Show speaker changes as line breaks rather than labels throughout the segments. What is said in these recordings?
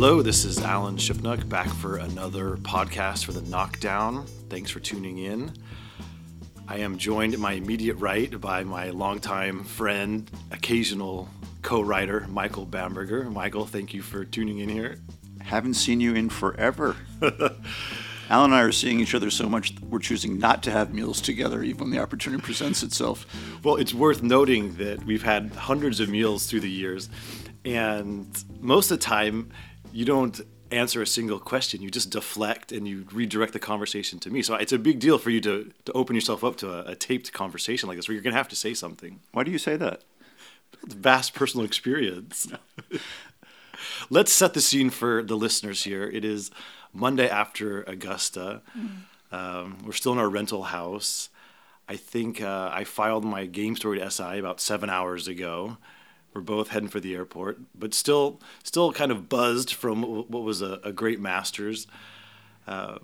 Hello, this is Alan Shipnuck back for another podcast for the Knockdown. Thanks for tuning in. I am joined at my immediate right by my longtime friend, occasional co writer, Michael Bamberger. Michael, thank you for tuning in here.
Haven't seen you in forever. Alan and I are seeing each other so much we're choosing not to have meals together even when the opportunity presents itself.
Well, it's worth noting that we've had hundreds of meals through the years, and most of the time, you don't answer a single question. You just deflect and you redirect the conversation to me. So it's a big deal for you to, to open yourself up to a, a taped conversation like this where you're going to have to say something.
Why do you say that?
It's vast personal experience. Let's set the scene for the listeners here. It is Monday after Augusta. Um, we're still in our rental house. I think uh, I filed my game story to SI about seven hours ago. We're both heading for the airport, but still, still kind of buzzed from what was a, a great Masters.
Uh,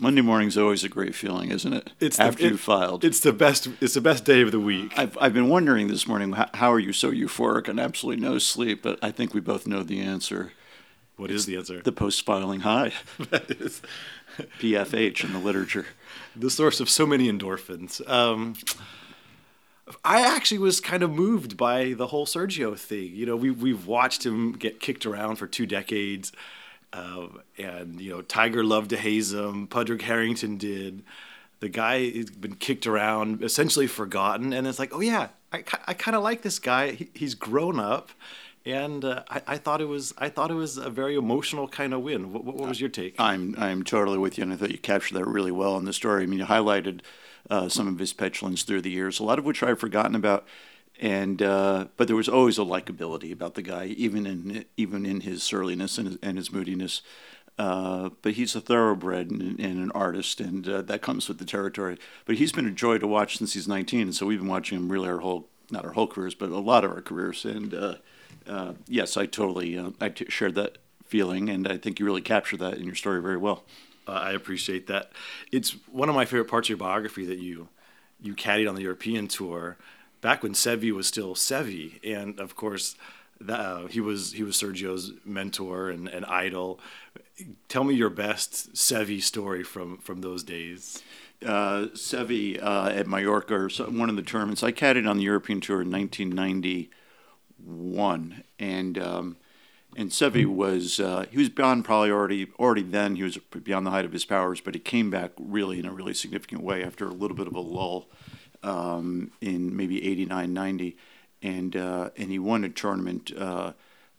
Monday morning's always a great feeling, isn't it?
It's
after
the, it,
you filed.
It's the best. It's the best day of the week.
I've I've been wondering this morning how, how are you so euphoric and absolutely no sleep, but I think we both know the answer.
What is the answer?
The post filing high.
that is
PFH in the literature.
The source of so many endorphins. Um, I actually was kind of moved by the whole Sergio thing. You know, we we've watched him get kicked around for two decades, uh, and you know, Tiger loved to haze him. Padraig Harrington did. The guy has been kicked around, essentially forgotten, and it's like, oh yeah, I, I kind of like this guy. He, he's grown up, and uh, I, I thought it was I thought it was a very emotional kind of win. What, what was your take?
I'm I'm totally with you, and I thought you captured that really well in the story. I mean, you highlighted uh, some of his petulance through the years, a lot of which I've forgotten about. And uh, but there was always a likability about the guy, even in even in his surliness and his, and his moodiness. Uh, but he's a thoroughbred and, and an artist, and uh, that comes with the territory. But he's been a joy to watch since he's 19, and so we've been watching him really our whole not our whole careers, but a lot of our careers. And uh, uh, yes, I totally uh, I t- shared that feeling, and I think you really captured that in your story very well.
I appreciate that. It's one of my favorite parts of your biography that you you caddied on the European tour back when Seve was still Seve, and of course. That, uh, he was he was Sergio's mentor and, and idol. Tell me your best Seve story from from those days.
Uh, Seve uh, at Mallorca, or one of the tournaments. I caddied on the European Tour in 1991, and um, and Seve was uh, he was beyond probably already already then he was beyond the height of his powers, but he came back really in a really significant way after a little bit of a lull um, in maybe 89, 90, and uh, and he won a tournament. Uh,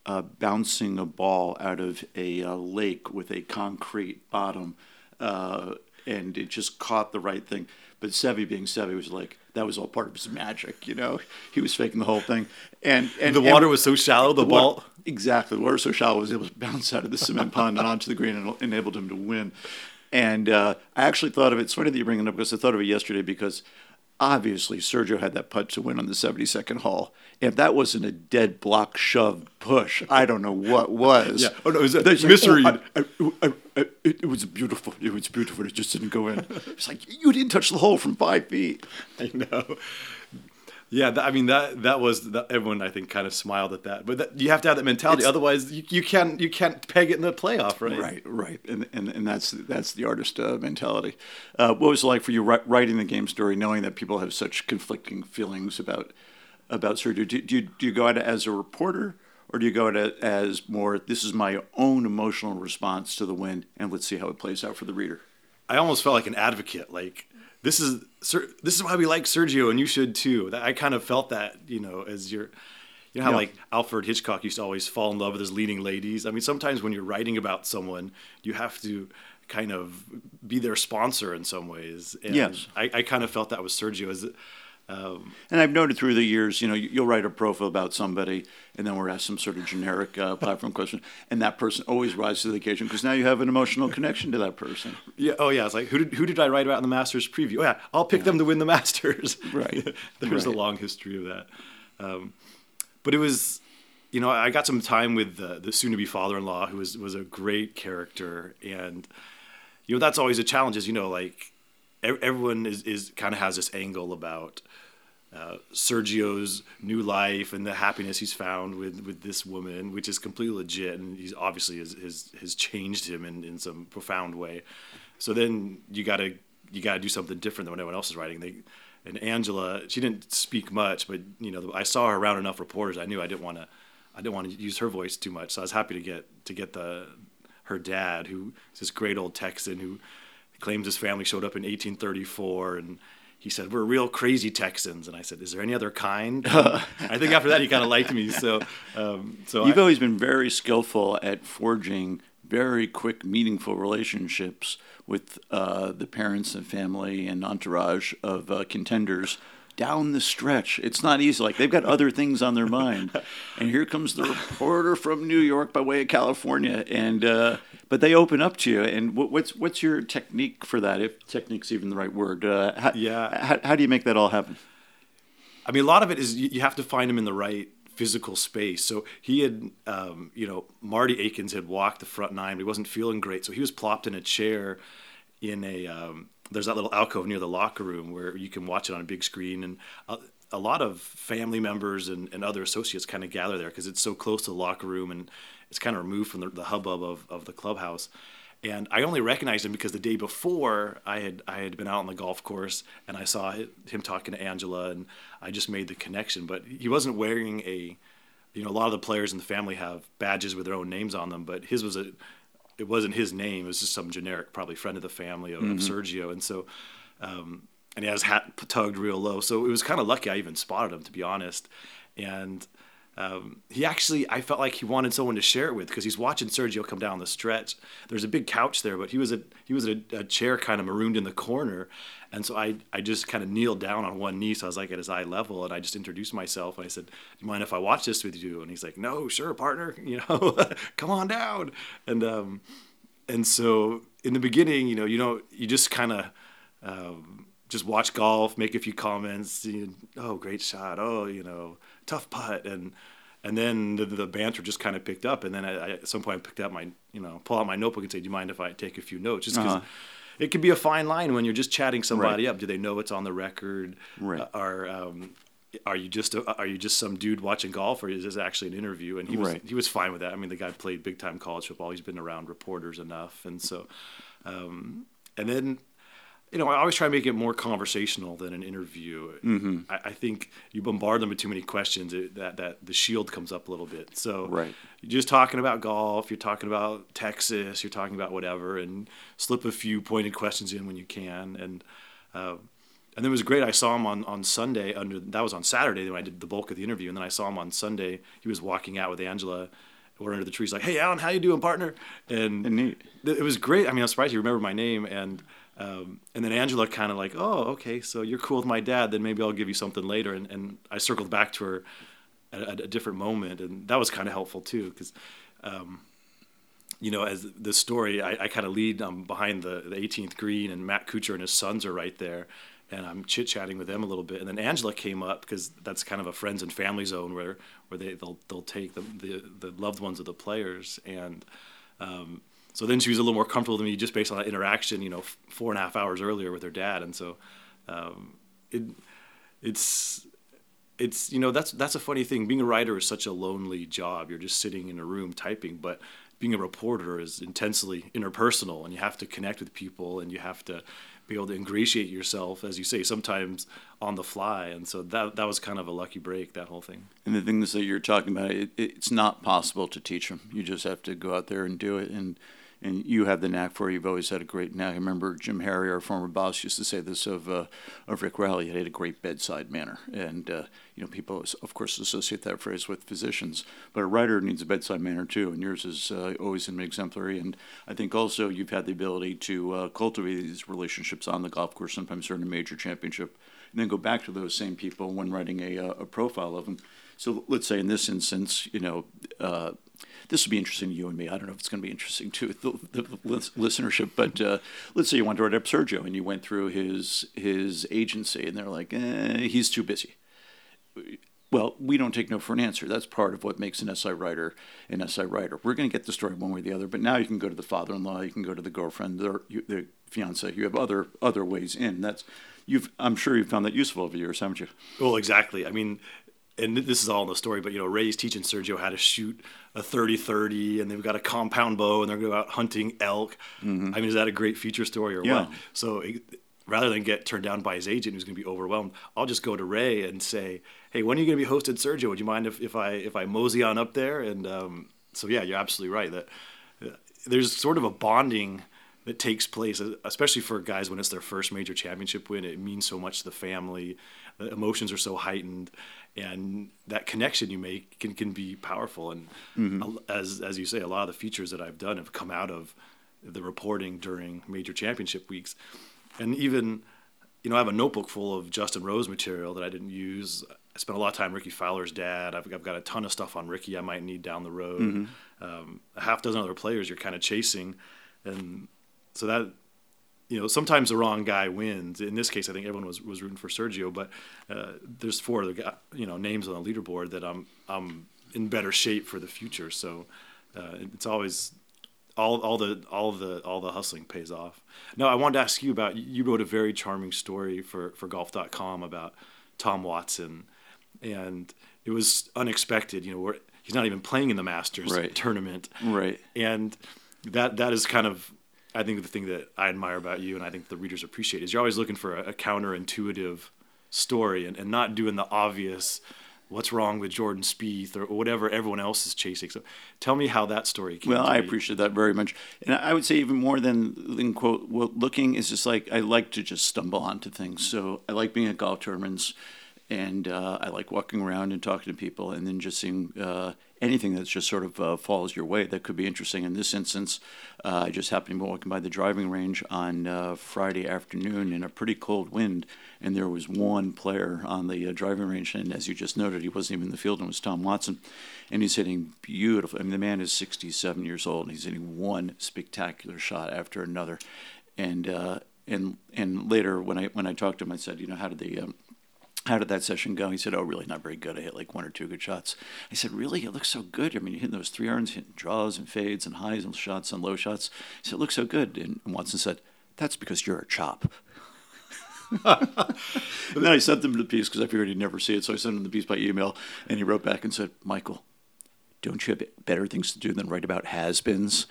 uh, bouncing a ball out of a uh, lake with a concrete bottom, uh, and it just caught the right thing. But Seve, being Seve, was like that was all part of his magic. You know, he was faking the whole thing, and and
the water
and
was so shallow. The,
the
ball
water, exactly the water was so shallow, it was able to bounce out of the cement pond and onto the green and enabled him to win. And uh, I actually thought of it. It's funny that you bring it up because I thought of it yesterday because obviously Sergio had that putt to win on the 72nd hole. If that wasn't a dead block shove push, I don't know what was.
Yeah. Oh no, it was a.
Like, oh, I, I, I, it, it was beautiful. It was beautiful. It just didn't go in. It's like you didn't touch the hole from five feet.
I know. Yeah, that, I mean that that was that, everyone I think kind of smiled at that, but that, you have to have that mentality.
It's-
Otherwise, you, you can't you can't peg it in the playoff, right?
Right, right, and and, and that's that's the artist uh, mentality. Uh, what was it like for you writing the game story, knowing that people have such conflicting feelings about about Sergio? Do, do you do you go at it as a reporter, or do you go at it as more? This is my own emotional response to the win, and let's see how it plays out for the reader.
I almost felt like an advocate. Like this is this is why we like Sergio, and you should too. I kind of felt that you know as you're. You know how
Yeah.
like Alfred Hitchcock used to always fall in love with his leading ladies. I mean, sometimes when you're writing about someone, you have to kind of be their sponsor in some ways. And
Yes.
I, I kind of felt that was Sergio. As um,
And I've noted through the years, you know, you- you'll write a profile about somebody, and then we're asked some sort of generic uh, platform question, and that person always rises to the occasion because now you have an emotional connection to that person.
Yeah. Oh, yeah. It's like who did who did I write about in the Masters preview? Oh, yeah. I'll pick them to win the Masters.
Right.
There's a long history of that. Um, but it was, you know, I got some time with the, the soon-to-be father-in-law, who was was a great character, and you know that's always a challenge. Is you know like everyone is is kind of has this angle about uh, Sergio's new life and the happiness he's found with, with this woman, which is completely legit, and he's obviously has has, has changed him in, in some profound way. So then you gotta you gotta do something different than what everyone else is writing. They and Angela, she didn't speak much, but you know I saw her around enough reporters. I knew I didn't want to I didn't want to use her voice too much, so I was happy to get to get the her dad, who is this great old Texan who claims his family showed up in 1834 and he said, "We're real crazy Texans," and I said, "Is there any other kind?" I think after that he kind of liked me. So, um, so
you've
I,
always been very skillful at forging very quick, meaningful relationships with uh, the parents and family and entourage of uh, contenders down the stretch. It's not easy. Like they've got other things on their mind, and here comes the reporter from New York by way of California, and uh, but they open up to you. And what, what's what's your technique for that? If technique's even the right word, uh, how,
Yeah.
How, how do you make that all happen?
I mean, a lot of it is you, you have to find him in the right physical space. So he had, um, you know, Marty Akins had walked the front nine, but he wasn't feeling great, so he was plopped in a chair in a. Um, there's that little alcove near the locker room where you can watch it on a big screen, and a, a lot of family members and, and other associates kind of gather there because it's so close to the locker room and it's kind of removed from the, the hubbub of, of the clubhouse. And I only recognized him because the day before I had I had been out on the golf course and I saw him talking to Angela and I just made the connection. But he wasn't wearing a, you know, a lot of the players in the family have badges with their own names on them, but his was a, it wasn't his name. It was just some generic, probably friend of the family of, of Sergio. And so, um, and he had his hat tugged real low. So it was kind of lucky I even spotted him, to be honest. And um, he actually, I felt like he wanted someone to share it with because he's watching Sergio come down the stretch. There's a big couch there, but he was a he was a, a chair kind of marooned in the corner, and so I I just kind of kneeled down on one knee, so I was like at his eye level, and I just introduced myself and I said, "Do you mind if I watch this with you?" And he's like, "No, sure, partner. You know, come on down." And um, and so in the beginning, you know, you know, you just kind of. Um, just watch golf, make a few comments. You oh, great shot. Oh, you know, tough putt, and and then the, the banter just kind of picked up. And then I, I, at some point, I picked up my, you know, pull out my notebook and say, "Do you mind if I take a few notes?" Just because
Uh-huh.
it can be a fine line when you're just chatting somebody
Right.
up. Do they know it's on the record?
Right.
Uh, Are um, are you just a, are you just some dude watching golf, or is this actually an interview? And he was
Right.
he was fine with that. I mean, the guy played big time college football. He's been around reporters enough, and so, um, and then you know, I always try to make it more conversational than an interview.
Mm-hmm.
I, I think you bombard them with too many questions, it, that that the shield comes up a little bit. So
Right.
you're just talking about golf, you're talking about Texas, you're talking about whatever, and slip a few pointed questions in when you can. And uh, and then it was great. I saw him on, on Sunday under that was on Saturday when I did the bulk of the interview, and then I saw him on Sunday. He was walking out with Angela. We're under the trees, like, "Hey, Alan, how you doing, partner?" And
Neat.
th- it was great. I mean, I'm surprised you remember my name. And um, and then Angela kind of like, oh, okay, so you're cool with my dad. Then maybe I'll give you something later. And, and I circled back to her at, at a different moment, and that was kind of helpful too, because. Um, you know, as the story, I, I kind of lead um, behind the, the 18th green, and Matt Kuchar and his sons are right there, and I'm chit chatting with them a little bit. And then Angela came up because that's kind of a friends and family zone where where they they'll they'll take the the, the loved ones of the players, and um, so then she was a little more comfortable with me just based on that interaction, you know, f- four and a half hours earlier with her dad, and so um, it it's it's you know that's that's a funny thing. Being a writer is such a lonely job. You're just sitting in a room typing, but being a reporter is intensely interpersonal, and you have to connect with people, and you have to be able to ingratiate yourself, as you say, sometimes on the fly. And so that that was kind of a lucky break. That whole thing.
And the things that you're talking about, it, it's not possible to teach them. You just have to go out there and do it. And and you have the knack for it. You've always had a great knack. I remember Jim Herre, our former boss, used to say this of uh, of Rick Reilly. He had a great bedside manner, and uh, you know people, of course, associate that phrase with physicians. But a writer needs a bedside manner too, and yours is uh, always an exemplary. And I think also you've had the ability to uh, cultivate these relationships on the golf course, sometimes during a major championship, and then go back to those same people when writing a, uh, a profile of them. So let's say in this instance, you know, uh, this would be interesting to you and me. I don't know if it's going to be interesting to the, the listenership, but uh, let's say you wanted to write up Sergio and you went through his his agency and they're like, eh, he's too busy. well, we don't take no for an answer. That's part of what makes an SI writer an SI writer. We're going to get the story one way or the other. But now you can go to the father-in-law, you can go to the girlfriend, the, the fiance. You have other other ways in. That's you've. I'm sure you've found that useful over the years, haven't you?
Well, exactly. I mean, and this is all in the story, but you know, Ray's teaching Sergio how to shoot a 30-30 and they've got a compound bow and they're going out hunting elk. Mm-hmm. I mean, is that a great feature story or yeah. what? So rather than get turned down by his agent who's going to be overwhelmed, I'll just go to Ray and say, "Hey, when are you going to be hosted, Sergio? Would you mind if, if I if I mosey on up there?" And um, so yeah, you're absolutely right that uh, there's sort of a bonding that takes place, especially for guys when it's their first major championship win. It means so much to the family. The emotions are so heightened, and that connection you make can, can be powerful. And mm-hmm. as as you say, a lot of the features that I've done have come out of the reporting during major championship weeks and even you know I have a notebook full of Justin Rose material that I didn't use. I spent a lot of time Rickie Fowler's dad. I've, I've got a ton of stuff on Ricky I might need down the road. Mm-hmm. Um, a half dozen other players you're kind of chasing, and so that you know sometimes the wrong guy wins. In this case, I think everyone was, was rooting for Sergio, but uh, there's four other guy, you know names on the leaderboard that I'm I'm in better shape for the future. So uh, it's always all all the all the all the hustling pays off. No, I wanted to ask you about you wrote a very charming story for for golf.com about Tom Watson and it was unexpected, you know, he's not even playing in the Masters right. tournament.
Right.
And that that is kind of I think the thing that I admire about you and I think the readers appreciate is you're always looking for a, a counterintuitive story and, and not doing the obvious what's wrong with Jordan Spieth or whatever everyone else is chasing. So tell me how that story came.
Well,
I
appreciate that very much, and I would say even more than than quote well, looking is just like I like to just stumble onto things. So I like being at golf tournaments, and uh, I like walking around and talking to people, and then just seeing uh, anything that just sort of uh, falls your way that could be interesting. In this instance, uh, I just happened to be walking by the driving range on uh, Friday afternoon in a pretty cold wind, and there was one player on the uh, driving range, and as you just noted, he wasn't even in the field, and it was Tom Watson, and he's hitting beautiful. I mean, the man is 67 years old, and he's hitting one spectacular shot after another, and uh, and and later when I when I talked to him, I said, you know, how did they um, how did that session go? He said, Oh, really not very good. I hit like one or two good shots. I said, Really? It looks so good. I mean, you're hitting those three irons, hitting draws and fades and highs and shots and low shots. He said, It looks so good. And Watson said, That's because you're a chop. and then I sent him the piece because I figured he'd never see it. So I sent him the piece by email, and he wrote back and said, Michael, don't you have better things to do than write about has beens?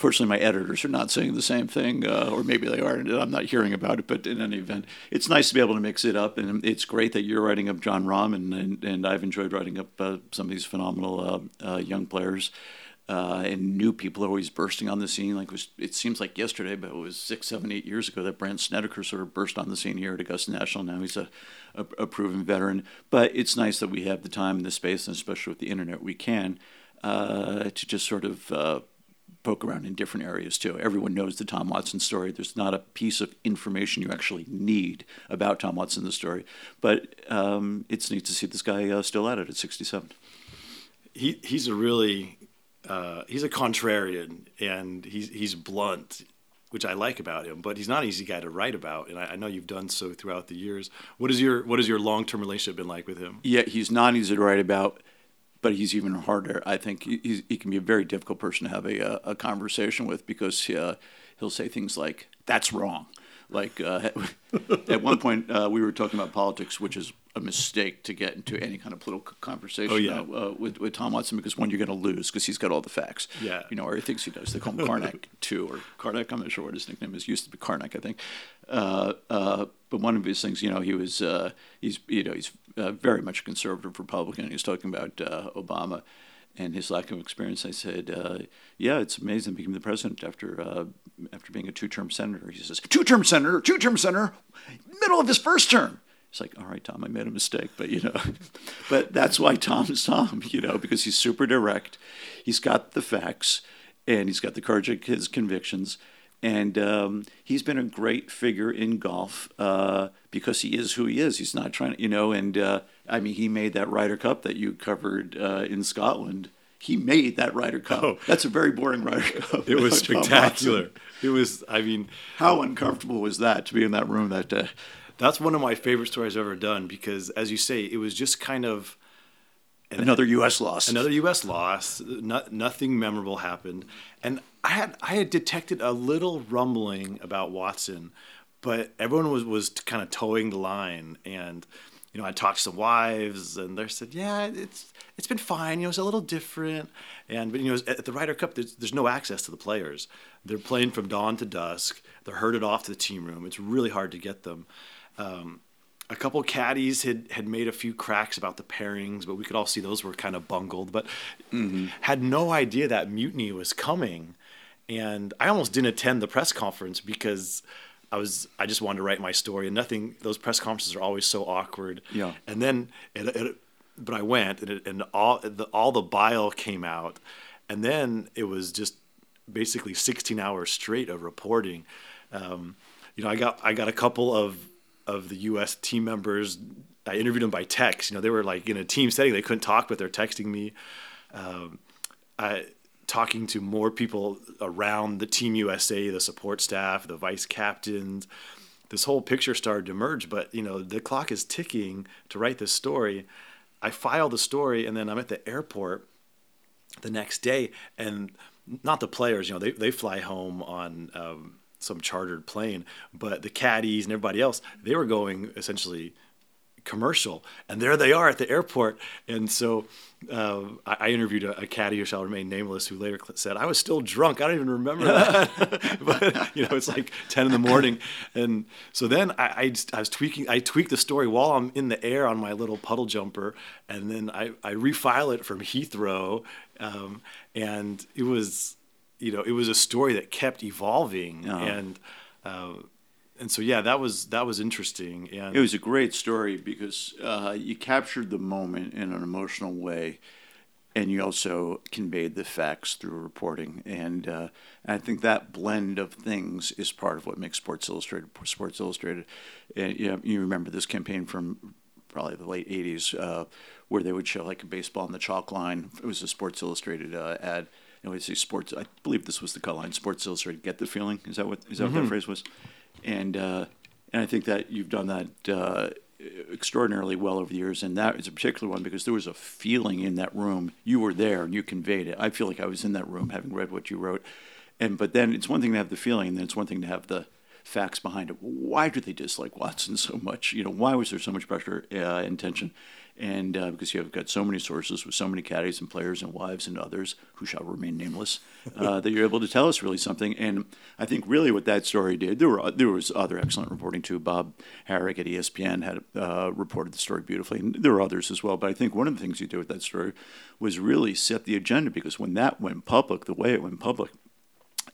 Fortunately, my editors are not saying the same thing, uh, or maybe they are, and I'm not hearing about it. But in any event, it's nice to be able to mix it up, and it's great that you're writing up Jon Rahm, and and, and I've enjoyed writing up uh, some of these phenomenal uh, uh young players. Uh, and new people are always bursting on the scene. Like it, was, it seems like yesterday, but it was six, seven, eight years ago that Brandt Snedeker sort of burst on the scene here at Augusta National. Now he's a, a, a proven veteran. But it's nice that we have the time and the space, and especially with the internet, we can uh, to just sort of uh, poke around in different areas too. Everyone knows the Tom Watson story. There's not a piece of information you actually need about Tom Watson the story, but um, it's neat to see this guy uh, still at it at 67.
He he's a really uh, he's a contrarian and he's he's blunt, which I like about him. But he's not an easy guy to write about, and I, I know you've done so throughout the years. What is your what has your long term relationship been like with him?
Yeah, he's not easy to write about but he's even harder. I think he, he can be a very difficult person to have a, a conversation with because uh, he'll say things like, that's wrong. Like uh, at one point, uh, we were talking about politics, which is a mistake to get into any kind of political conversation
oh, yeah.
uh, with, with Tom Watson because one, you're going to lose because he's got all the facts.
Yeah.
You know, or he thinks he does. They call him Karnak too, or Karnak. I'm not sure what his nickname is. Used to be Karnak, I think. Uh, uh, but one of his things, you know, he was uh, he's you know he's very much a conservative Republican. He was talking about Obama and his lack of experience. I said, uh, "Yeah, it's amazing became the president after uh, after being a two-term senator." He says, two-term senator, two-term senator, middle of his first term." It's like, "All right, Tom, I made a mistake, but you know, but that's why Tom's Tom, you know, because he's super direct. He's got the facts, and he's got the courage of his convictions." And um, he's been a great figure in golf uh, because he is who he is. He's not trying to, you know, and uh, I mean, he made that Ryder Cup that you covered uh, in Scotland. He made that Ryder Cup. Oh. That's a very boring Ryder Cup.
It was spectacular. It was, I mean,
how uncomfortable was that to be in that room that day?
that's one of my favorite stories I've ever done because, as you say, it was just kind of
another U.S. loss.
Another U.S. loss. No, nothing memorable happened, and I had I had detected a little rumbling about Watson, but everyone was was kind of towing the line, and you know I talked to some wives, and they said, yeah, it's it's been fine. You know, it's a little different, and but you know at the Ryder Cup, there's there's no access to the players. They're playing from dawn to dusk. They're herded off to the team room. It's really hard to get them. Um, a couple caddies had, had made a few cracks about the pairings, but we could all see those were kind of bungled. But mm-hmm. had no idea that mutiny was coming, and I almost didn't attend the press conference because I was I just wanted to write my story, and nothing. Those press conferences are always so awkward.
Yeah.
And then, it, it, but I went, and, it, and all the all the bile came out, and then it was just basically 16 hours straight of reporting. Um, you know, I got I got a couple of of the U.S. team members. I interviewed them by text. You know, they were like in a team setting; they couldn't talk, but they're texting me. Um, I talking to more people around the Team USA, the support staff, the vice captains. This whole picture started to emerge, but you know the clock is ticking to write this story. I file the story, and then I'm at the airport the next day, and not the players. You know, they they fly home on um, some chartered plane, but the caddies and everybody else, they were going essentially commercial, and there they are at the airport. And so uh, I, I, interviewed a, a, caddy who shall remain nameless, who later said, "I was still drunk. I don't even remember that." but you know, it's like ten in the morning, and so then I, I, I, was tweaking. I tweaked the story while I'm in the air on my little puddle jumper, and then I, I refile it from Heathrow, um, and it was you know, it was a story that kept evolving, uh-huh. and uh, and so yeah, that was that was interesting. And
it was a great story because uh, you captured the moment in an emotional way, and you also conveyed the facts through reporting. And uh, I think that blend of things is part of what makes Sports Illustrated Sports Illustrated. And you, know, you remember this campaign from probably the late '80s, uh, where they would show like a baseball on the chalk line. It was a Sports Illustrated uh, ad you know, say sports. I believe this was the color line. Sports Illustrated. Get the feeling. Is that what is that mm-hmm. what that mm-hmm. phrase was? And uh, and I think that you've done that uh, extraordinarily well over the years. And that is a particular one because there was a feeling in that room. You were there and you conveyed it. I feel like I was in that room having read what you wrote. And but then it's one thing to have the feeling, and then it's one thing to have the facts behind it. Why do they dislike Watson so much? You know, why was there so much pressure uh, and tension? And uh, because you have got so many sources with so many caddies and players and wives and others who shall remain nameless, uh, that you're able to tell us really something. And I think really what that story did, there were there was other excellent reporting too. Bob Harig at ESPN had uh, reported the story beautifully, and there were others as well. But I think one of the things you did with that story was really set the agenda because when that went public, the way it went public,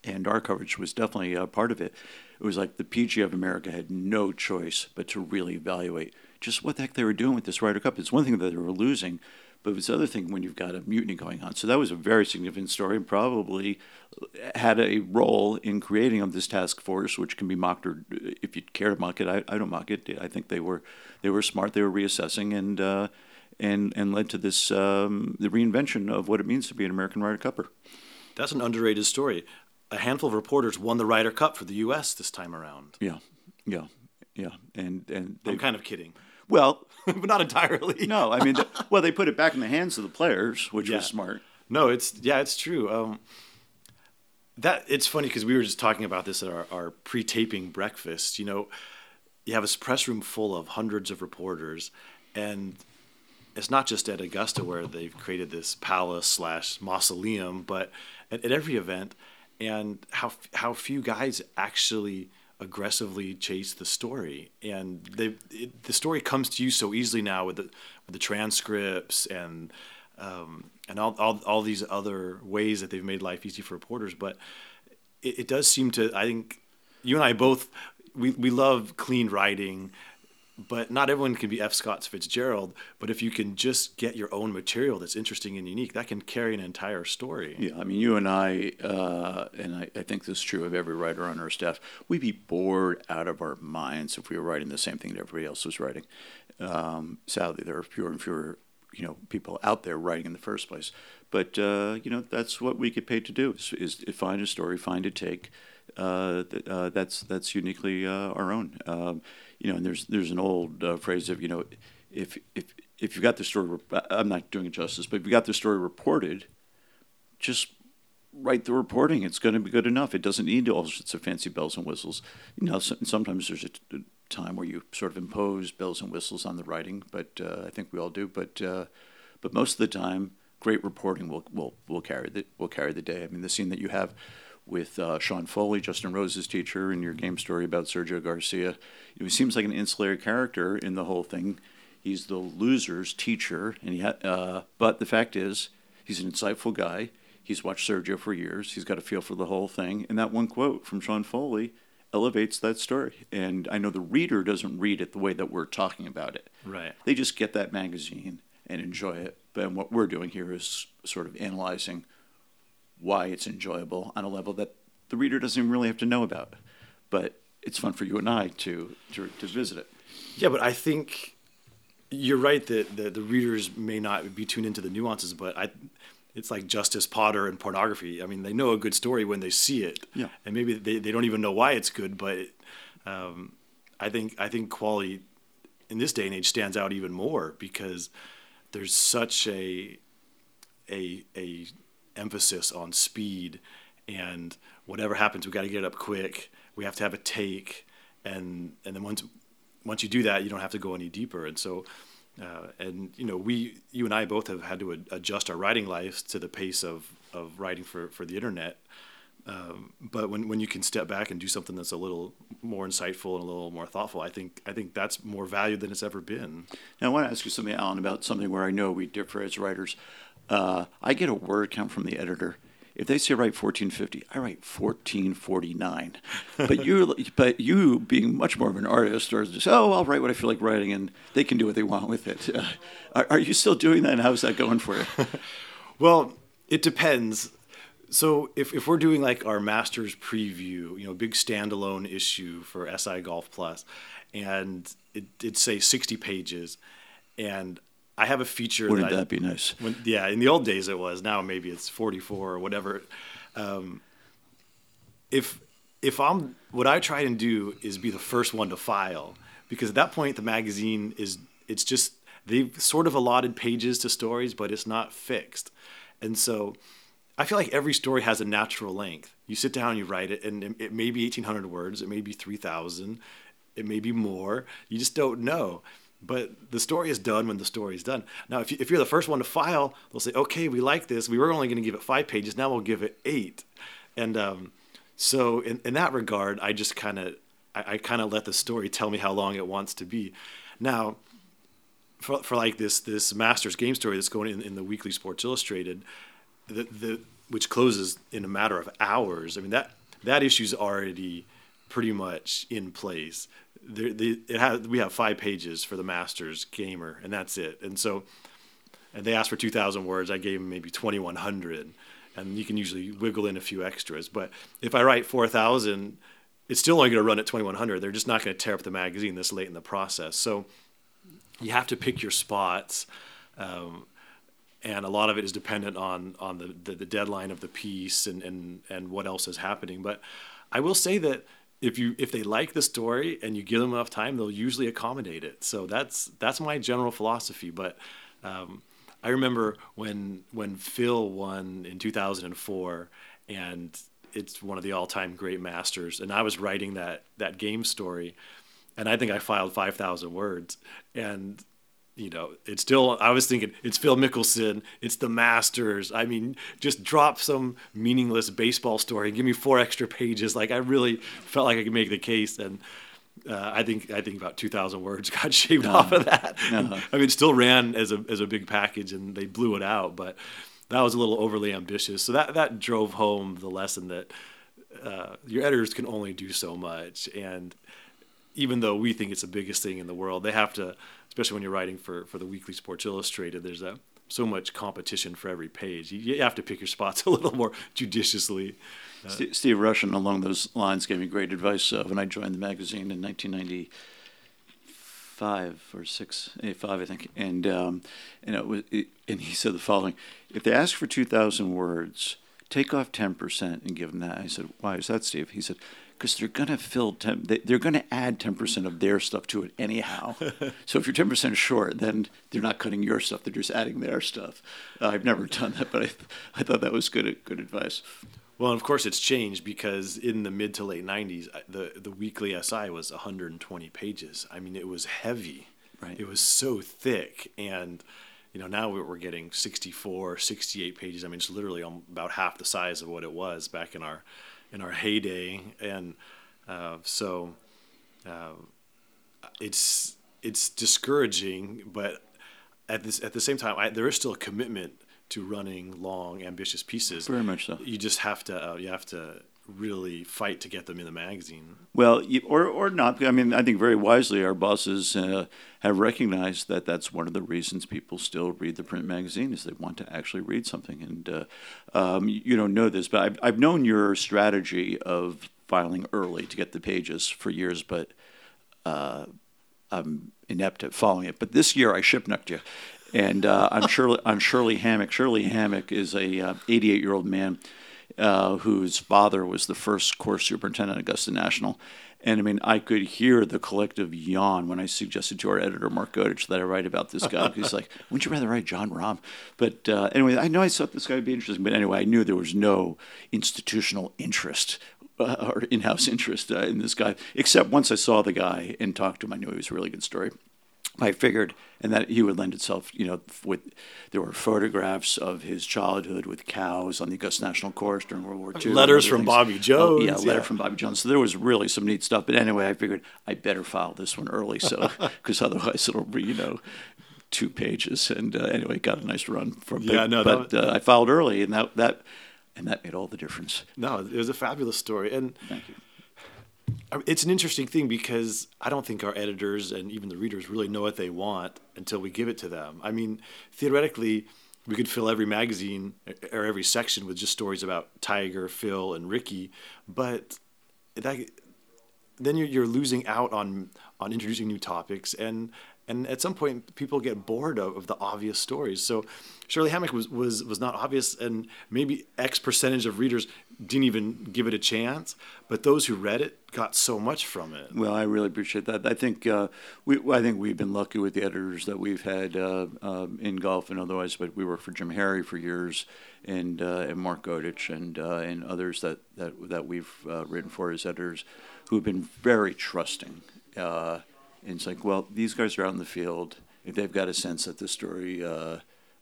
and our coverage was definitely a part of it. It was like the PGA of America had no choice but to really evaluate just what the heck they were doing with this Ryder Cup. It's one thing that they were losing, but it's was the other thing when you've got a mutiny going on. So that was a very significant story and probably had a role in creating of this task force, which can be mocked or if you care to mock it, I, I don't mock it. I think they were they were smart. They were reassessing and uh, and and led to this um, the reinvention of what it means to be an American Ryder Cupper.
That's an underrated story. A handful of reporters won the Ryder Cup for the U.S. this time around.
Yeah, yeah, yeah, and and
I'm kind of kidding.
Well,
but not entirely.
no, I mean, the, well, they put it back in the hands of the players, which yeah. was smart.
No, it's yeah, it's true. Um, that it's funny because we were just talking about this at our, our pre-taping breakfast. You know, you have a press room full of hundreds of reporters, and it's not just at Augusta where they've created this palace slash mausoleum, but at, at every event, and how how few guys actually aggressively chase the story, and they it, the story comes to you so easily now with the with the transcripts and um, and all, all all these other ways that they've made life easy for reporters. But it, it does seem to I think you and I both we we love clean writing but not everyone can be F. Scott Fitzgerald. But if you can just get your own material that's interesting and unique, that can carry an entire story.
Yeah, I mean, you and I, uh, and I, I, think this is true of every writer on our staff, we'd be bored out of our minds if we were writing the same thing that everybody else was writing. Um, sadly, there are fewer and fewer, you know, people out there writing in the first place. But uh, you know, that's what we get paid to do: is, is find a story, find a take. Uh, uh, that's that's uniquely uh, our own. Um, you know, and there's there's an old uh, phrase of you know, if if if you got the story, I'm not doing it justice, but if you got the story reported, just write the reporting. It's going to be good enough. It doesn't need all sorts of fancy bells and whistles. You know, sometimes there's a time where you sort of impose bells and whistles on the writing, but uh, I think we all do. But uh, but most of the time, great reporting will will will carry the will carry the day. I mean, the scene that you have with uh, Sean Foley, Justin Rose's teacher, in your game story about Sergio Garcia, he seems like an insular character in the whole thing. He's the loser's teacher, and he ha- uh, but the fact is, he's an insightful guy. He's watched Sergio for years. He's got a feel for the whole thing. And that one quote from Sean Foley elevates that story. And I know the reader doesn't read it the way that we're talking about it.
Right.
They just get that magazine and enjoy it. But what we're doing here is sort of analyzing why it's enjoyable on a level that the reader doesn't even really have to know about. But it's fun for you and I to to, to visit it.
Yeah, but I think you're right that the, the readers may not be tuned into the nuances, but I it's like Justice Potter and pornography. I mean, they know a good story when they see it,
yeah.
and maybe they, they don't even know why it's good. But um, I think I think quality in this day and age stands out even more because there's such a a a emphasis on speed and whatever happens, we got to get it up quick. We have to have a take, and and then once once you do that, you don't have to go any deeper. And so uh, and you know, we, you and I both have had to ad- adjust our writing lives to the pace of, of writing for, for the internet. Um, but when, when you can step back and do something that's a little more insightful and a little more thoughtful, I think I think that's more valued than it's ever been.
Now, I want to ask you something, Alan, about something where I know we differ as writers. Uh, I get a word count from the editor, if they say write 1450, I write 1449. but you, but you being much more of an artist, or just oh, I'll write what I feel like writing, and they can do what they want with it. Uh, are, are you still doing that? And how's that going for you?
well, it depends. So if, if we're doing like our master's preview, you know, big standalone issue for SI Golf Plus, and it, it'd say 60 pages, and I have a feature.
Wouldn't that,
that
I, be nice?
When, yeah, in the old days it was. Now maybe it's 44 or whatever. Um, if if I'm what I try and do is be the first one to file because at that point the magazine is it's just they've sort of allotted pages to stories, but it's not fixed, and so. I feel like every story has a natural length. You sit down, you write it, and it may be 1,800 words, it may be 3,000, it may be more. You just don't know. But the story is done when the story is done. Now, if, you, if you're the first one to file, they'll say, okay, we like this. We were only going to give it five pages. Now we'll give it eight. And um, so, in, in that regard, I just kind of I, kind of let the story tell me how long it wants to be. Now, for, for like this this Masters game story that's going in, in the weekly Sports Illustrated, the, the which closes in a matter of hours. I mean that that issue's already pretty much in place there, they, it has, we have five pages for the Masters Gamer, and that's it. And so, and they asked for 2,000 words. I gave them maybe 2,100, and you can usually wiggle in a few extras. But if I write 4,000, it's still only going to run at 2,100. They're just not going to tear up the magazine this late in the process. So you have to pick your spots. Um, and a lot of it is dependent on on the, the, the deadline of the piece and, and, and what else is happening. But I will say that if you if they like the story and you give them enough time, they'll usually accommodate it. So that's that's my general philosophy. But um, I remember when when Phil won in 2004, and it's one of the all-time great masters. And I was writing that that game story, and I think I filed 5,000 words, and you know, it's still, I was thinking, it's Phil Mickelson, it's the Masters. I mean, just drop some meaningless baseball story and give me four extra pages. Like, I really felt like I could make the case. And uh, I think I think about 2,000 words got shaved uh-huh. off of that. Uh-huh. I mean, it still ran as a, as a big package and they blew it out, but that was a little overly ambitious. So that, that drove home the lesson that uh, your editors can only do so much. And even though we think it's the biggest thing in the world, they have to especially when you're writing for, for the weekly Sports Illustrated, there's a, so much competition for every page. You, you have to pick your spots a little more judiciously.
Uh, Steve, Rushin, along those lines, gave me great advice uh, when I joined the magazine in 1995 or six, eh, five, I think, and um, and it was, it, and he said the following: If they ask for 2,000 words, take off 10% and give them that. I said, Why is that, Steve? He said, because they're going to fill 10, they, they're going to add 10% of their stuff to it anyhow. so if you're 10% short, then they're not cutting your stuff; they're just adding their stuff. Uh, I've never done that, but I, I thought that was good good advice.
Well, and of course it's changed because in the mid to late '90s, uh, the the weekly SI was 120 pages. I mean, it was heavy.
Right.
It was so thick, and you know now we're getting 64, 68 pages. I mean, it's literally about half the size of what it was back in our in our heyday, and uh, so uh, it's it's discouraging, but at this at the same time, I, there is still a commitment to running long, ambitious pieces.
Very much so.
You just have to uh, you have to really fight to get them in the magazine.
Well, or or not. I mean, I think very wisely our bosses uh, have recognized that that's one of the reasons people still read the print magazine is they want to actually read something. And uh, um, you don't know this, but I've I've known your strategy of filing early to get the pages for years, but. Uh, I'm inept at following it, but this year I shipnucked you, and uh, I'm Shirley. I'm Shirley Hammack. Shirley Hammack is a 88 uh, year old man uh, whose father was the first course superintendent at Augusta National. And I mean, I could hear the collective yawn when I suggested to our editor, Mark Godich, that I write about this guy. He's like, wouldn't you rather write Jon Rahm? But uh, anyway, I know I thought this guy would be interesting. But anyway, I knew there was no institutional interest uh, or in house interest uh, in this guy, except once I saw the guy and talked to him, I knew he was a really good story. I figured, and that he would lend itself, you know, with there were photographs of his childhood with cows on the Augusta National Course during World War II.
Letters from things. Bobby Jones.
Oh, yeah, letter yeah. from Bobby Jones. So there was really some neat stuff. But anyway, I figured I better file this one early, so because otherwise it'll be, you know, two pages. And uh, anyway, got a nice run from.
Yeah, big, no,
but uh, I filed early, and that that and that made all the difference.
No, it was a fabulous story, and.
Thank you
it's an interesting thing because I don't think our editors and even the readers really know what they want until we give it to them. I mean, theoretically, we could fill every magazine or every section with just stories about Tiger, Phil, and Ricky, but that then you're, you're losing out on on introducing new topics and and at some point people get bored of, of the obvious stories. So Shirley Hammack was, was was not obvious, and maybe X percentage of readers didn't even give it a chance. But those who read it got so much from it.
Well, I really appreciate that. I think uh, we I think we've been lucky with the editors that we've had uh, uh, in golf and otherwise. But we worked for Jim Herre for years, and uh, and Mark Godich and uh, and others that that that we've uh, written for as editors, who've been very trusting. and it's like, well, these guys are out in the field. If they've got a sense that the story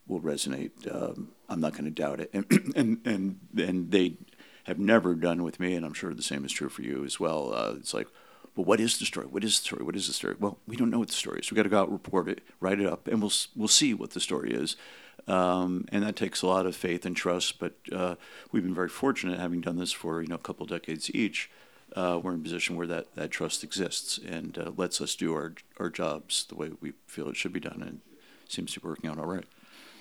will resonate. Um, I'm not going to doubt it. And, and and and they have never done with me, and I'm sure the same is true for you as well. Uh, it's like, well, what is the story? What is the story? What is the story? Well, we don't know what the story is. We got to go out, report it, write it up, and we'll we'll see what the story is. Um, and that takes a lot of faith and trust. But uh, we've been very fortunate, having done this for you know a couple decades each. Uh, we're in a position where that, that trust exists and uh, lets us do our our jobs the way we feel it should be done, and seems to be working out all right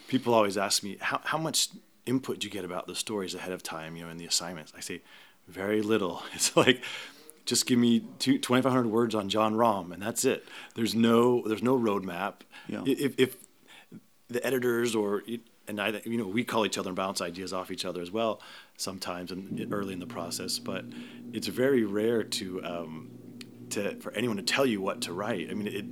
people always ask me how, how much input you get about the stories ahead of time you know in the assignments i say very little it's like just give me 2500 words on Jon Rahm and that's it there's no there's no roadmap
yeah.
if, if the editors or and I, you know, we call each other and bounce ideas off each other as well sometimes and early in the process. But it's very rare to um, to for anyone to tell you what to write. I mean, it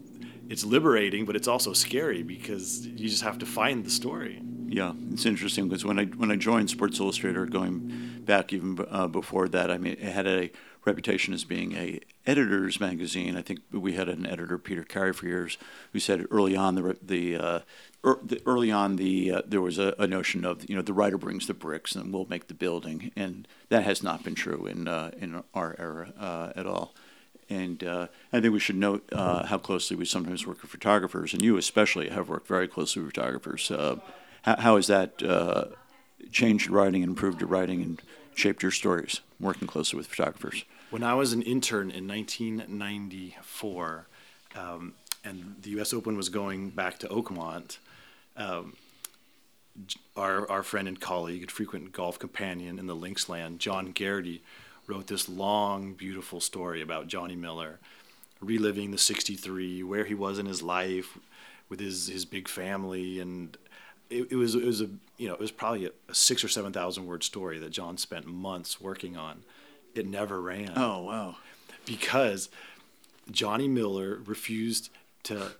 it's liberating, but it's also scary because you just have to find the story.
Yeah, it's interesting because when I when I joined Sports Illustrated, going back even uh, before that, I mean, it had a reputation as being a editor's magazine. I think we had an editor, Peter Carry, for years, who said early on the the, uh, er, the early on the uh, there was a, a, notion of you know the writer brings the bricks and we'll make the building, and that has not been true in uh, in our era uh, at all. And uh, I think we should note uh, how closely we sometimes work with photographers, and you especially have worked very closely with photographers. Uh, how, how, has that uh, changed your writing, improved your writing, and shaped your stories, working closely with photographers?
When I was an intern in 1994, um, and the U.S. Open was going back to Oakmont, um, our, our friend and colleague and frequent golf companion in the links land, John Garrity, wrote this long, beautiful story about Johnny Miller, reliving the 63, where he was in his life with his, his big family. And it, it was, it was a, you know, it was probably a, a six or 7,000 word story that John spent months working on. it never ran.
Oh wow!
Because Johnny Miller refused to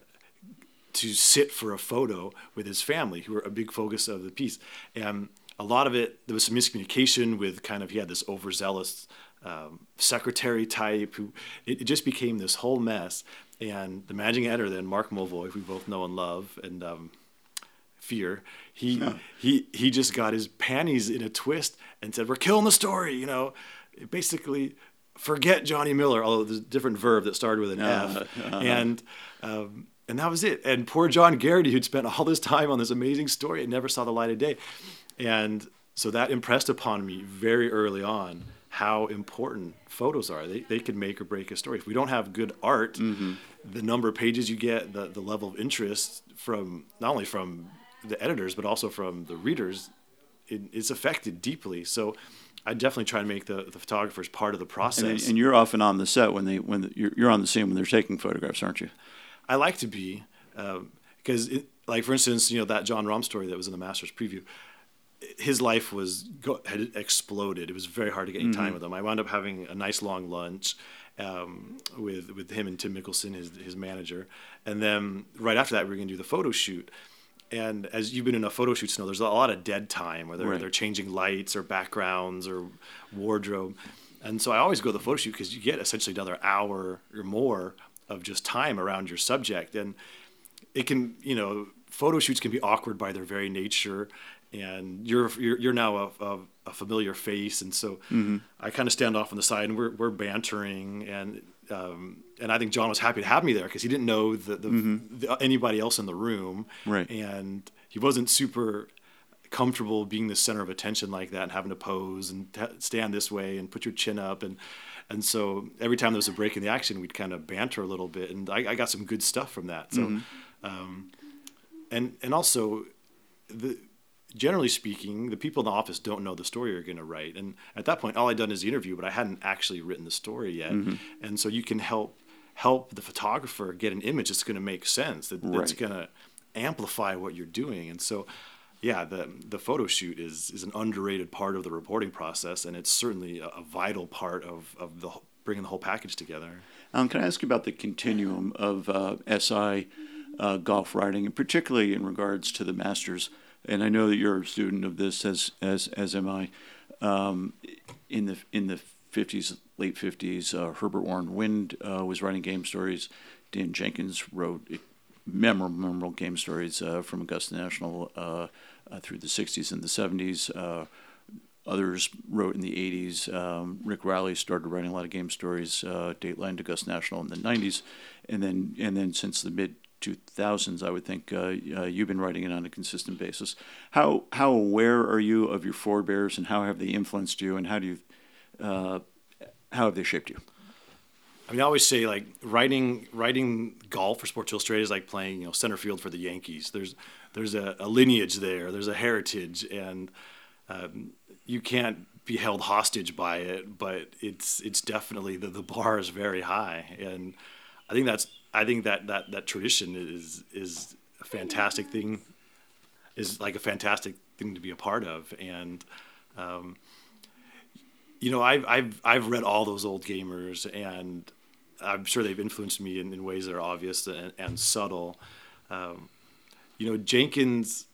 to sit for a photo with his family, who were a big focus of the piece, and a lot of it there was some miscommunication with kind of he had this overzealous um, secretary type who it, it, just became this whole mess. And the managing editor then, Mark Mulvoy, who we both know and love, and um, fear. He yeah. he he just got his panties in a twist and said, "We're killing the story." You know, basically, forget Johnny Miller. Although there's a different verb that started with an uh, F, uh-huh. and um, and that was it. And poor John Garrity, who'd spent all this time on this amazing story, and never saw the light of day, and so that impressed upon me very early on how important photos are. They, they can make or break a story. If we don't have good art, mm-hmm. the number of pages you get, the, the level of interest from not only from the editors, but also from the readers, it, it's affected deeply. So I definitely try to make the, the photographers part of the process.
And, and you're often on the set when they when the, you're, you're on the scene when they're taking photographs, aren't you?
I like to be because, um, like for instance, you know that Jon Rahm story that was in the Masters preview. His life was had exploded. It was very hard to get any mm-hmm. time with him. I wound up having a nice long lunch um, with with him and Tim Mickelson, his his manager, and then right after that we were going to do the photo shoot and as you've been in a photo shoot snow there's a lot of dead time where they're, right. they're changing lights or backgrounds or wardrobe. And so I always go to the photo shoot because you get essentially another hour or more of just time around your subject. And it can, you know, photo shoots can be awkward by their very nature. And you're you're, you're now a, a, a familiar face, and so mm-hmm. I kind of stand off on the side, and we're we're bantering, and um, and I think Jon was happy to have me there because he didn't know the, the, mm-hmm. the, anybody else in the room,
right?
And he wasn't super comfortable being the center of attention like that and having to pose and t- stand this way and put your chin up and and so every time there was a break in the action, we'd kind of banter a little bit, and I, I got some good stuff from that. So, mm-hmm. um, and and also the generally speaking, the people in the office don't know the story you're going to write. And at that point, all I'd done is the interview, but I hadn't actually written the story yet. Mm-hmm. And so you can help help the photographer get an image that's going to make sense, that, right. that's going to amplify what you're doing. And so, yeah, the the photo shoot is is an underrated part of the reporting process, and it's certainly a, a vital part of of the bringing the whole package together.
Um, can I ask you about the continuum of uh, SI uh, golf writing, and particularly in regards to the Masters? and I know that you're a student of this as as as am I. Um, in the in the fifties, late fifties, uh, Herbert Warren Wind uh, was writing game stories. Dan Jenkins wrote memorable, memorable game stories uh, from Augusta National uh, uh, through the '60s and the '70s. Uh, others wrote in the 80s. Um, Rick Reilly started writing a lot of game stories, Dateline, Augusta National in the 90s, and then and then since the mid 2000s, I would think uh, uh, you've been writing it on a consistent basis. How how aware are you of your forebears, and how have they influenced you, and how do you uh, how have they shaped you?
I mean, I always say like writing writing golf for Sports Illustrated is like playing you know center field for the Yankees. There's there's a, a lineage there. There's a heritage, and um, you can't be held hostage by it. But it's it's definitely the the bar is very high, and I think that's I think that that that tradition is is a fantastic thing. Is like a fantastic thing to be a part of, and um, you know, I've I've I've read all those old gamers, and I'm sure they've influenced me in, in ways that are obvious and, and subtle. Um, you know, Jenkins,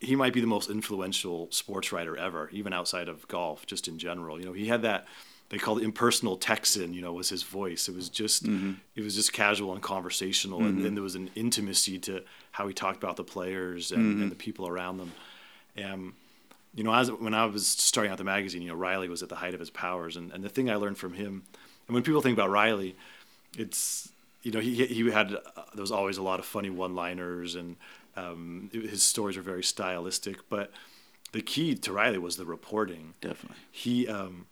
he might be the most influential sports writer ever, even outside of golf, just in general. You know, he had that they called it impersonal Texan, you know, was his voice. It was just mm-hmm. it was just casual and conversational, mm-hmm. and, then there was an intimacy to how he talked about the players and, mm-hmm. and the people around them. And you know, as when I was starting out the magazine, you know, Reilly was at the height of his powers, and, and the thing I learned from him, and when people think about Reilly, it's you know he he had uh, there was always a lot of funny one-liners, and um, it, his stories were very stylistic, but the key to Reilly was the reporting.
Definitely,
he. Um,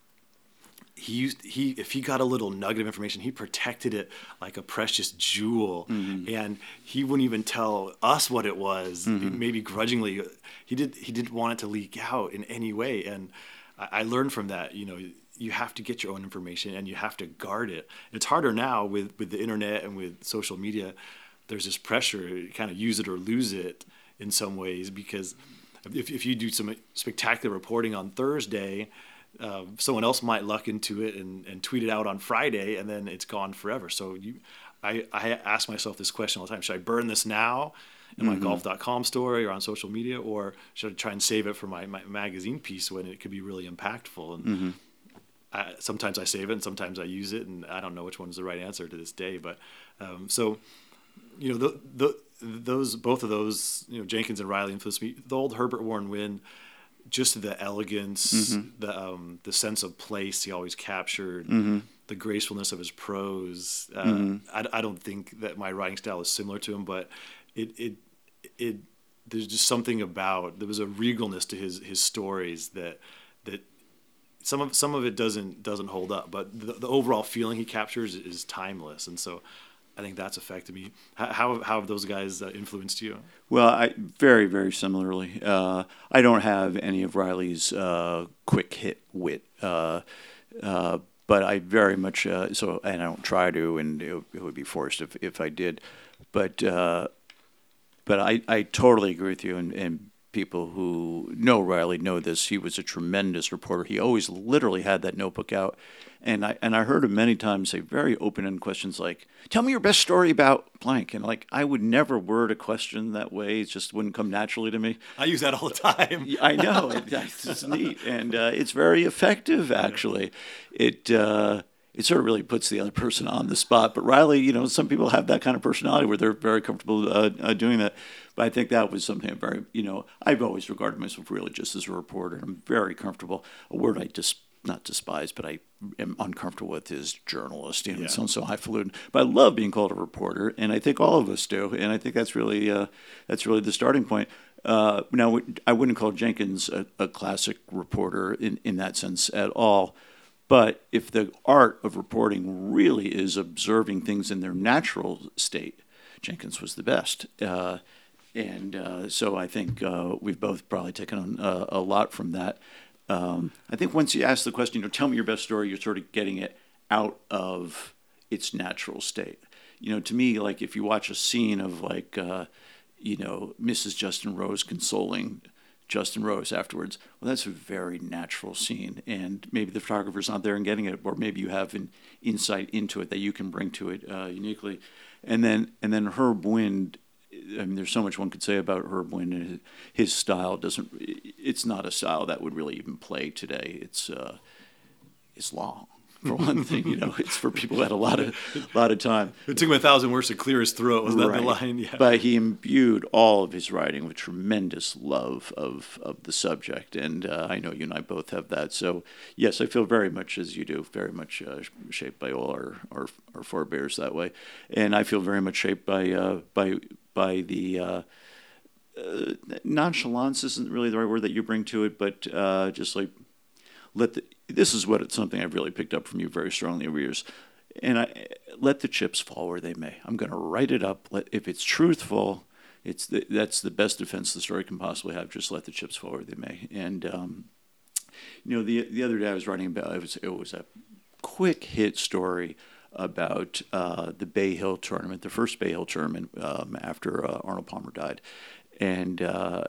he used he if he got a little nugget of information he protected it like a precious jewel. Mm-hmm. and he wouldn't even tell us what it was mm-hmm. maybe grudgingly. He did he didn't want it to leak out in any way. And I, I, learned from that you know you have to get your own information and you have to guard it. It's harder now with with the internet and with social media. There's this pressure to kind of use it or lose it in some ways because if, if you do some spectacular reporting on thursday uh, someone else might luck into it and, and tweet it out on Friday, and then it's gone forever. So you, I, I ask myself this question all the time: Should I burn this now in my mm-hmm. golf.com story or on social media, or should I try and save it for my, my magazine piece when it could be really impactful? And mm-hmm. I, sometimes I save it, and sometimes I use it, and I don't know which one is the right answer to this day. But um, so, you know, the, the those both of those, you know, Jenkins and Reilly influenced me. The old Herbert Warren Wind just the elegance, mm-hmm. the um, the sense of place he always captured, mm-hmm. the gracefulness of his prose. Uh, mm-hmm. I, I don't think that my writing style is similar to him, but it it it there's just something about there was a regalness to his his stories that that some of some of it doesn't doesn't hold up, but the, the overall feeling he captures is timeless, and so I think that's affected me. How, how have those guys uh, influenced you?
Well, I very very similarly. Uh, I don't have any of Reilly's uh, quick hit wit, uh, uh, but I very much uh, so, and I don't try to, and it, it, would be forced if if I did. But but I, I totally agree with you, and, and people who know Reilly know this. He was a tremendous reporter. He always literally had that notebook out. And I and I heard him many times say very open-ended questions like, "Tell me your best story about blank." And like I would never word a question that way; it just wouldn't come naturally to me.
I use that all the time.
I know it, it's neat, and uh, it's very effective. Actually, it uh, it sort of really puts the other person on the spot. But Reilly, you know, some people have that kind of personality where they're very comfortable uh, uh, doing that. But I think that was something very, you know, I've always regarded myself really just as a reporter. I'm very comfortable. A word I just not despise, but I am uncomfortable with is journalist. You know, yeah. it sounds so highfalutin. But I love being called a reporter, and I think all of us do. And I think that's really uh, that's really the starting point. Uh, now, I wouldn't call Jenkins a, a, classic reporter in, in that sense at all. But if the art of reporting really is observing things in their natural state, Jenkins was the best. Uh, and uh, so I think uh, we've both probably taken on uh, a lot from that. Um, I think once you ask the question, you know, tell me your best story, you're sort of getting it out of its natural state. You know, to me, like if you watch a scene of like, uh, you know, Mrs. Justin Rose consoling Justin Rose afterwards, well, that's a very natural scene, and maybe the photographer's not there and getting it, or maybe you have an insight into it that you can bring to it uh, uniquely. And then, and then Herb Wind I mean, there's so much one could say about Herb Wind. His, his style doesn't. It's not a style that would really even play today. It's uh, it's long for one thing. You know, it's for people who had a lot of a lot of time.
It took him a thousand words to clear his throat. Was that right. the line?
Yeah. But he imbued all of his writing with tremendous love of of the subject, and uh, I know you and I both have that. So yes, I feel very much as you do, very much uh, shaped by all our, our our forebears that way, and I feel very much shaped by uh, by by the. Uh, uh, nonchalance isn't really the right word that you bring to it, but uh, just like let the this is what it's something I've really picked up from you very strongly over years. And I let the chips fall where they may. I'm going to write it up. Let, if it's truthful, it's the, that's the best defense the story can possibly have. Just let the chips fall where they may. And um, you know, the the other day I was writing about it was it was a quick hit story about uh, the Bay Hill tournament, the first Bay Hill tournament um, after uh, Arnold Palmer died, and uh,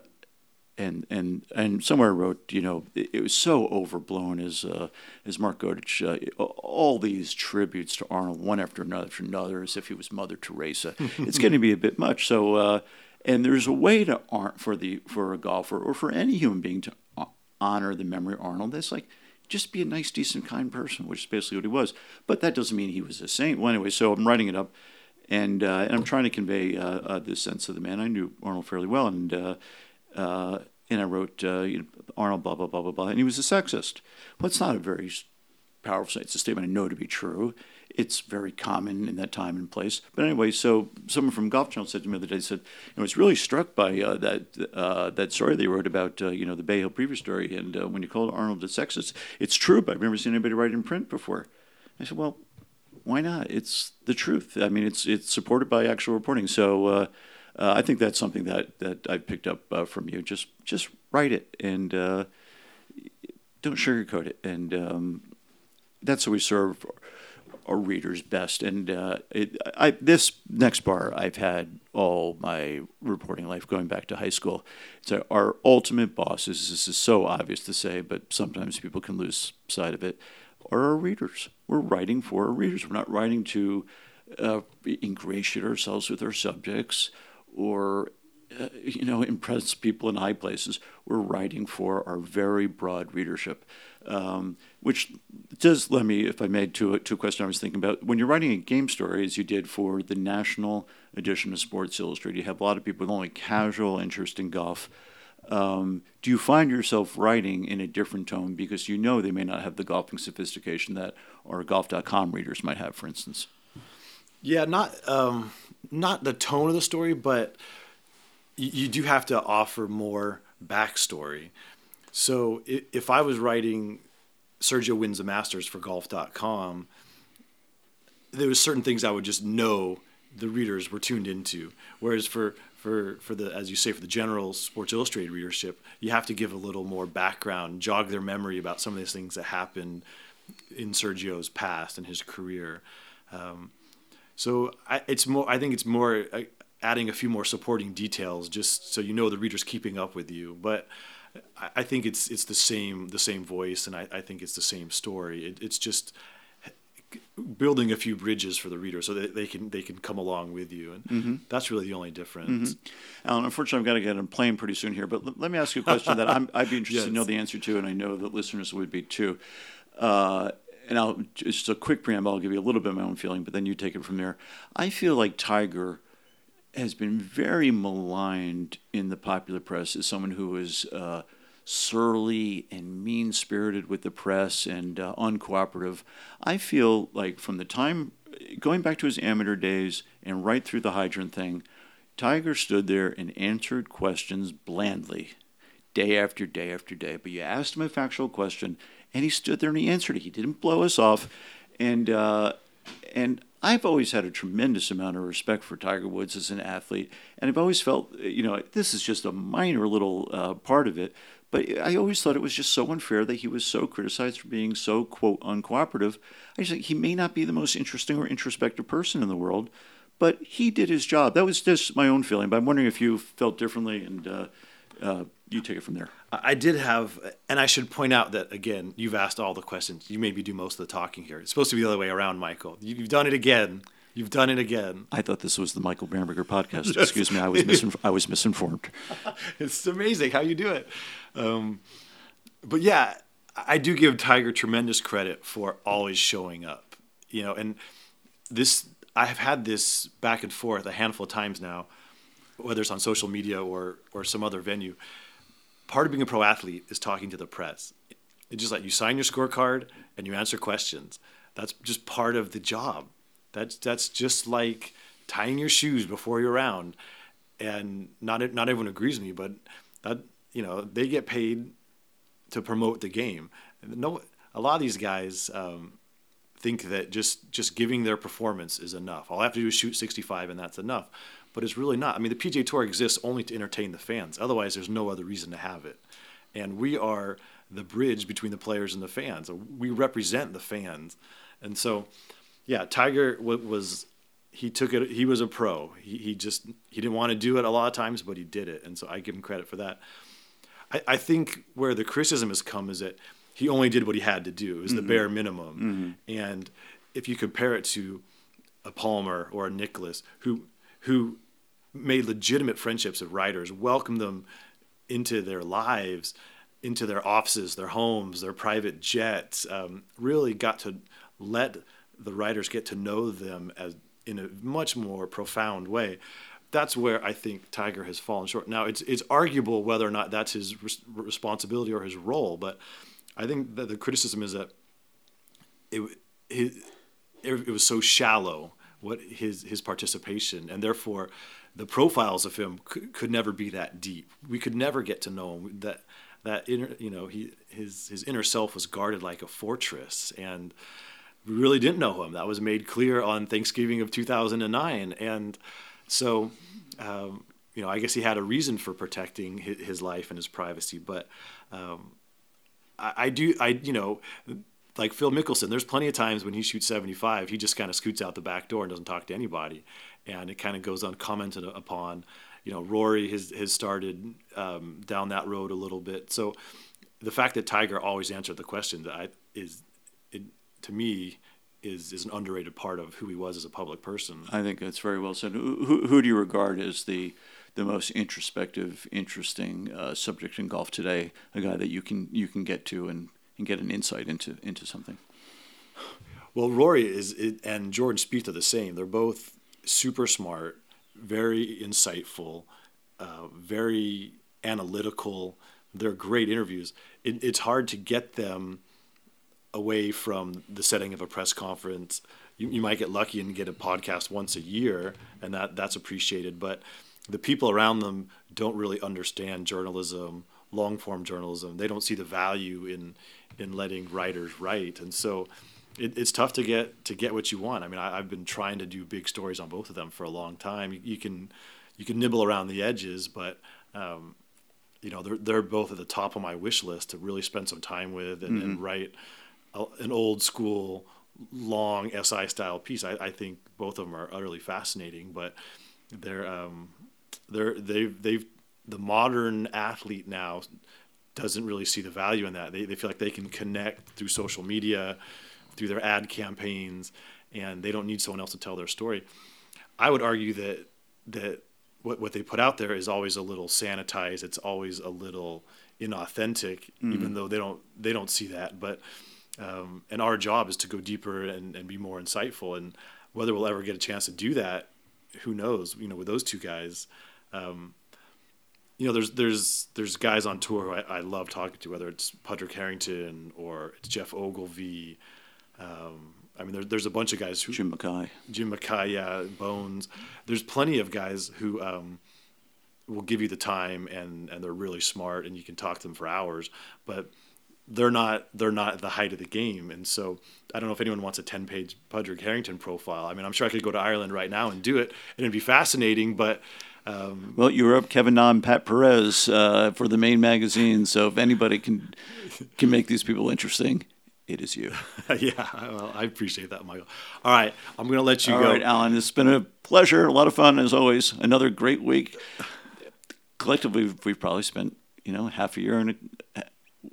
and and and somewhere I wrote, you know, it, it was so overblown as uh, as Mark Godich, uh, all these tributes to Arnold, one after another after another, as if he was Mother Teresa. it's going to be a bit much. So, uh, and there's a way to for the for a golfer or for any human being to honor the memory of Arnold. That's like just be a nice, decent, kind person, which is basically what he was. But that doesn't mean he was a saint. Well, anyway, so I'm writing it up. And, uh, and I'm trying to convey uh, uh, sense of the man. I knew Arnold fairly well, and uh, uh, and I wrote uh, you know, Arnold, blah blah blah blah blah, and he was a sexist. Well, it's not a very powerful. It's a statement I know to be true. It's very common in that time and place. But anyway, so someone from Golf Channel said to me the other day, said, "I was really struck by uh, that uh, that story they wrote about uh, you know the Bay Hill previous story, and uh, when you called Arnold a sexist, it's true, but I've never seen anybody write it in print before." I said, "Well, why not? It's the truth. I mean, it's it's supported by actual reporting. So." Uh, uh, I think that's something that that I picked up from you. Just just write it and don't sugarcoat it, and um, that's what we serve our readers best. And uh, it, I, this next bar I've had all my reporting life going back to high school. So our ultimate bosses, this is so obvious to say, but sometimes people can lose sight of it, are our readers. We're writing for our readers. We're not writing to uh, ingratiate ourselves with our subjects or uh, you know, impress people in high places. We're writing for our very broad readership, um, which does let me, if I made to to a question I was thinking about. When you're writing a game story, as you did for the national edition of Sports Illustrated, you have a lot of people with only casual interest in golf. Um, do you find yourself writing in a different tone because you know they may not have the golfing sophistication that our golf.com readers might have, for instance?
Yeah, not um, not the tone of the story, but you, you do have to offer more backstory. So if I was writing Sergio wins the Masters for golf.com, there was certain things I would just know the readers were tuned into. Whereas for for for the as you say for the general Sports Illustrated readership, you have to give a little more background, jog their memory about some of these things that happened in Sergio's past and his career. Um, so I, it's more. I think it's more uh, adding a few more supporting details, just so you know the reader's keeping up with you. But I, think it's it's the same the same voice, and I, I think it's the same story. It, it's just building a few bridges for the reader so that they can they can come along with you and mm-hmm. that's really the only difference
mm-hmm. alan unfortunately i've got to get on a plane pretty soon here but l- let me ask you a question that i would be interested yes. to know the answer to and i know that listeners would be too uh, and I'll just a quick preamble. I'll give you a little bit of my own feeling, but then you take it from there. I feel like Tiger has been very maligned in the popular press as someone who is uh, surly and mean spirited with the press and uh, uncooperative. I feel like from the time going back to his amateur days and right through the hydrant thing, Tiger stood there and answered questions blandly, day after day after day. But you asked him a factual question, and he stood there and he answered it. He didn't blow us off, and uh, and I've always had a tremendous amount of respect for Tiger Woods as an athlete, and I've always felt, you know, this is just a minor little uh, part of it. But I always thought it was just so unfair that he was so criticized for being so quote uncooperative. I just think he may not be the most interesting or introspective person in the world, but he did his job. That was just my own feeling. But I'm wondering if you felt differently and. Uh, uh, you take it from there.
I did have, and I should point out that again, you've asked all the questions. You maybe do most of the talking here. It's supposed to be the other way around, Michael. You've done it again. You've done it again.
I thought this was the Michael Bamberger podcast. Excuse me, I was misinf- I was misinformed.
it's amazing how you do it. Um, but yeah, I do give Tiger tremendous credit for always showing up. You know, and this I have had this back and forth a handful of times now, whether it's on social media or or some other venue part of being a pro athlete is talking to the press. It's just like you sign your scorecard and you answer questions. That's just part of the job. That's that's just like tying your shoes before you're around. And not not everyone agrees with me, but that you know they get paid to promote the game. No, a lot of these guys um, think that just just giving their performance is enough. All I have to do is shoot 65 and that's enough but it's really not. I mean, the PGA Tour exists only to entertain the fans. Otherwise, there's no other reason to have it. And we are the bridge between the players and the fans. We represent the fans. And so, yeah, Tiger was he took it. He was a pro. He he just he didn't want to do it a lot of times, but he did it. And so I give him credit for that. I, I think where the criticism has come is that he only did what he had to do. It was mm-hmm. the bare minimum. Mm-hmm. And if you compare it to a Palmer or a Nicklaus, who who made legitimate friendships of writers, welcomed them into their lives, into their offices, their homes, their private jets. Um, really got to let the writers get to know them as in a much more profound way. That's where I think Tiger has fallen short. Now it's it's arguable whether or not that's his res- responsibility or his role, but I think that the criticism is that it it, it was so shallow what his his participation and therefore the profiles of him could, could never be that deep. We could never get to know him. That that inner, you know, he his his inner self was guarded like a fortress, and we really didn't know him. That was made clear on Thanksgiving of 2009, and so. Um, you know, I guess he had a reason for protecting his, life and his privacy, but um, I, I do, I you know, like Phil Mickelson, there's plenty of times when he shoots 75, he just kind of scoots out the back door and doesn't talk to anybody, and it kind of goes uncommented upon. You know, Rory has has started um, down that road a little bit. So the fact that Tiger always answered the questions I, is, it, to me, is is an underrated part of who he was as a public person.
I think that's very well said. Who, who do you regard as the the most introspective, interesting uh, subject in golf today? A guy that you can you can get to and, and get an insight into into something.
Well, Rory is and Jordan Spieth are the same. They're both super smart, very insightful, uh, very analytical. They're great interviews. It, it's hard to get them away from the setting of a press conference. You, you might get lucky and get a podcast once a year, and that that's appreciated. But the people around them don't really understand journalism, long form journalism. They don't see the value in in letting writers write, and so it, it's tough to get to get what you want. I mean, I, have been trying to do big stories on both of them for a long time. You, you can you can nibble around the edges, but um, you know they're they're both at the top of my wish list to really spend some time with and, mm-hmm. and write a, an old school long SI style piece. I, I, think both of them are utterly fascinating, but they're um, they're they've they've the modern athlete now doesn't really see the value in that. They they feel like they can connect through social media, through their ad campaigns, and they don't need someone else to tell their story. I would argue that that what what they put out there is always a little sanitized. It's always a little inauthentic, mm-hmm. even though they don't they don't see that. But um, and our job is to go deeper and, and be more insightful. And whether we'll ever get a chance to do that, who knows? You know, with those two guys, um, you know, there's there's there's guys on tour who I, I love talking to, whether it's Padraig Harrington or it's Geoff Ogilvy. Um, I mean, there, there's a bunch of guys who
Jim Mackay,
Jim Mackay, yeah, Bones. There's plenty of guys who um, will give you the time and and they're really smart and you can talk to them for hours. But they're not they're not at the height of the game, and so I don't know if anyone wants a ten page Padraig Harrington profile. I mean, I'm sure I could go to Ireland right now and do it, and it'd be fascinating, but. Um,
well, you were up Kevin Na and Pat Perez uh, for the main magazine, so if anybody can can make these people interesting, it is you.
yeah, well, I appreciate that, Michael. All right, I'm going to let you
All
go.
All right, Alan, it's been a pleasure, a lot of fun as always. Another great week. Collectively, we've probably spent you know half a year and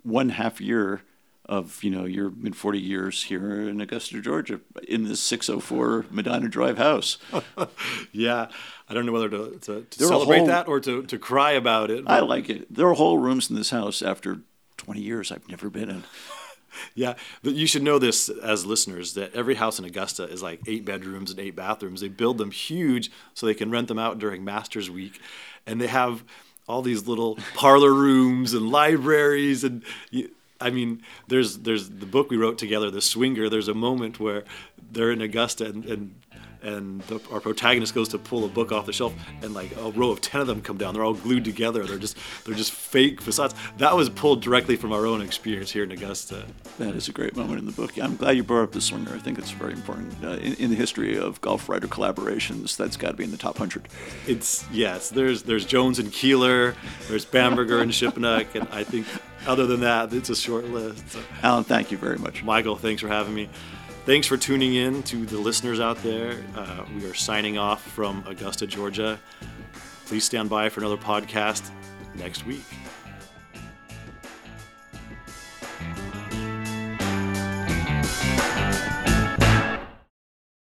one half year of you know your mid 40 years here in Augusta, Georgia, in this 604 Medina Drive house.
yeah, I don't know whether to, to, to celebrate whole, that or to, to cry about it.
But. I like it. There are whole rooms in this house after 20 years I've never been in.
yeah, but you should know this as listeners that every house in Augusta is like eight bedrooms and eight bathrooms. They build them huge so they can rent them out during Masters Week, and they have all these little parlor rooms and libraries and I mean, there's there's the book we wrote together, The Swinger. There's a moment where they're in Augusta and, and and the, our protagonist goes to pull a book off the shelf, and like a row of ten of them come down. They're all glued together. They're just they're just fake facades. That was pulled directly from our own experience here in Augusta.
That is a great moment in the book. I'm glad you brought up the swinger. I think it's very important uh, in, in, the history of golf writer collaborations. That's got to be in the top hundred.
It's yes. There's there's Jones and Keeler. There's Bamberger and Shipnuck, and I think other than that, it's a short list. So.
Alan, thank you very much.
Michael, thanks for having me. Thanks for tuning in to the listeners out there. Uh, we are signing off from Augusta, Georgia. Please stand by for another podcast next week.